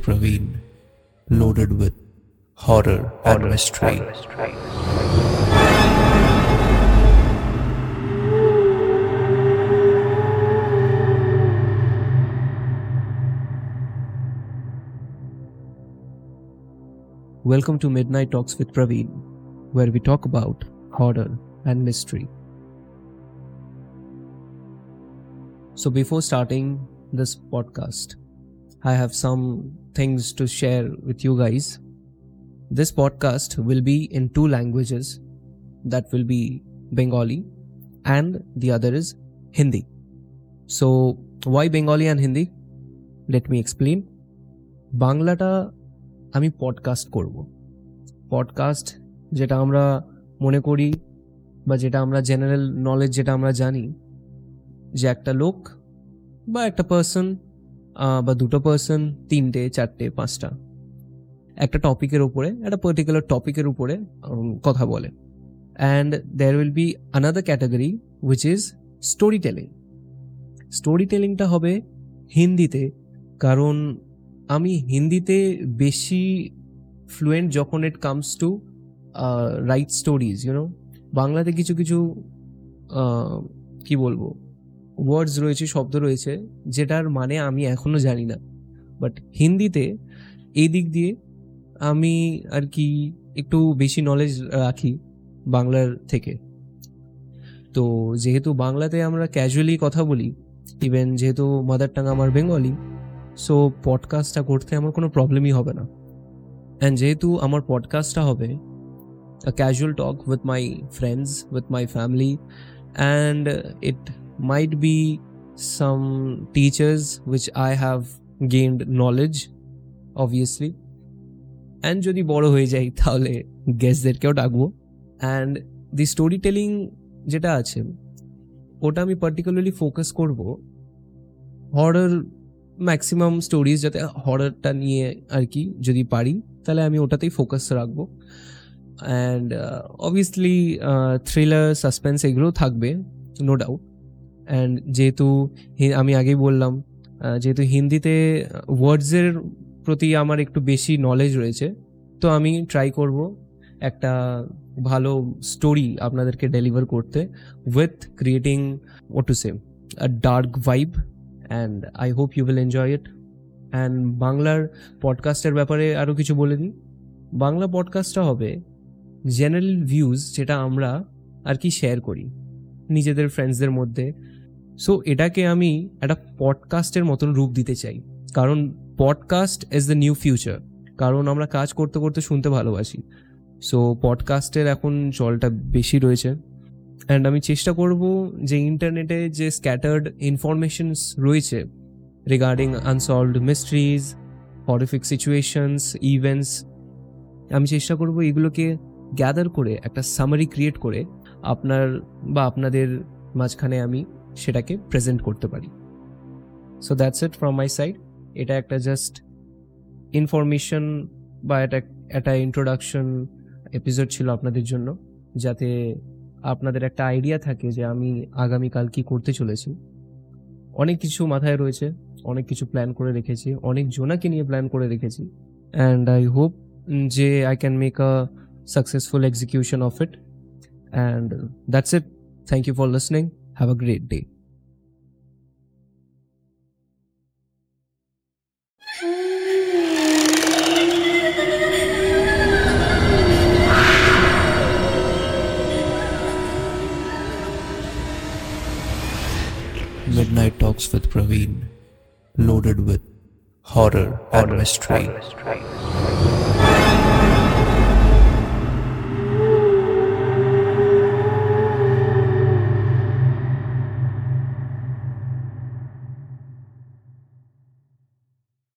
Praveen, loaded with horror and mystery. Welcome to Midnight Talks with Praveen, where we talk about horror and mystery. So, before starting this podcast, I have some things to share with you guys. This podcast will be in two languages that will be Bengali and the other is Hindi. So, why Bengali and Hindi? Let me explain. বাংলাটা আমি podcast করব podcast যেটা আমরা মনে করি বা যেটা আমরা জেনারেল নলেজ যেটা আমরা জানি যে একটা লোক বা একটা পার্সন বা দুটো পার্সন তিনটে, চারটে, পাঁচটা। একটা টপিকের উপরে, একটা পার্টিকুলার টপিকের উপরে কথা বলে। And there will be another category which is story telling story টেলিংটা হবে হিন্দিতে, কারণ আমি হিন্দিতে বেশি ফ্লুয়েন্ট যখন it comes to write stories you know বাংলাতে কিছু কিছু কি বলব? ওয়ার্ডস রয়েছে শব্দ রয়েছে যেটার মানে আমি এখনও জানি না। বাট হিন্দিতে এই দিক দিয়ে আমি আর কি একটু বেশি নলেজ রাখি বাংলার থেকে। তো যেহেতু বাংলাতে আমরা ক্যাজুয়ালি কথা বলি ইভেন যেহেতু মাদার টাং আমার বেঙ্গলি সো পডকাস্টটা করতে আমার কোনো প্রবলেমই হবে না। অ্যান্ড যেহেতু আমার পডকাস্টটা হবে casual talk with my friends, with my family, and it might be some teachers which I have gained knowledge, obviously. And যদি বড় হয়ে যাই তাহলে গেস্টদেরকেও ডাকবো। অ্যান্ড দি স্টোরি টেলিং যেটা আছে ওটা আমি পার্টিকুলারলি ফোকাস করব হরর ম্যাক্সিমাম স্টোরিজ যাতে হররটা নিয়ে আর কি যদি পারি তাহলে আমি ওটাতেই ফোকাস রাখব। অ্যান্ড অবভিয়াসলি থ্রিলার সাসপেন্স এগুলো থাকবে নো ডাউট অ্যান্ড যেহেতু আমি আগেই বললাম যেহেতু হিন্দিতে ওয়ার্ডসের প্রতি আমার একটু বেশি নলেজ রয়েছে, তো আমি ট্রাই করব একটা ভালো স্টোরি আপনাদেরকে ডেলিভার করতে with creating O to say a dark vibe and I hope you will enjoy it and বাংলার পডকাস্টের ব্যাপারে আরও কিছু বলে দিই। বাংলা পডকাস্টটা হবে জেনারেল ভিউজ যেটা আমরা আর কি শেয়ার করি। নিজেদের ফ্রেন্ডসদের মধ্যে। সো এটাকে আমি একটা পডকাস্টের মতন রূপ দিতে চাই। কারণ podcast is the new future কারণ আমরা কাজ করতে করতে শুনতে ভালোবাসি। সো পডকাস্টের এখন চলটা বেশি রয়েছে। অ্যান্ড আমি চেষ্টা করব যে ইন্টারনেটে যে স্ক্যাটার্ড ইনফরমেশনস রয়েছে regarding unsolved mysteries horrific situations events আমি চেষ্টা করব এগুলোকে গ্যাদার করে একটা সামারি ক্রিয়েট করে আপনার বা আপনাদের মাঝখানে আমি সেটাকে প্রেজেন্ট করতে পারি। So that's it from my side এটা একটা জাস্ট ইনফরমেশন বা এটা একটা ইন্ট্রোডাকশন এপিসোড ছিল আপনাদের জন্য, যাতে আপনাদের একটা আইডিয়া থাকে যে আমি আগামীকাল কি করতে চলেছি। অনেক কিছু মাথায় রয়েছে, অনেক কিছু প্ল্যান করে রেখেছি, অনেক জোনাকে নিয়ে প্ল্যান করে রেখেছি। অ্যান্ড আই হোপ যে I can make a successful execution of it. And that's it. Thank you for listening. Have a great day. Midnight Talks with Praveen, loaded with horror and mystery.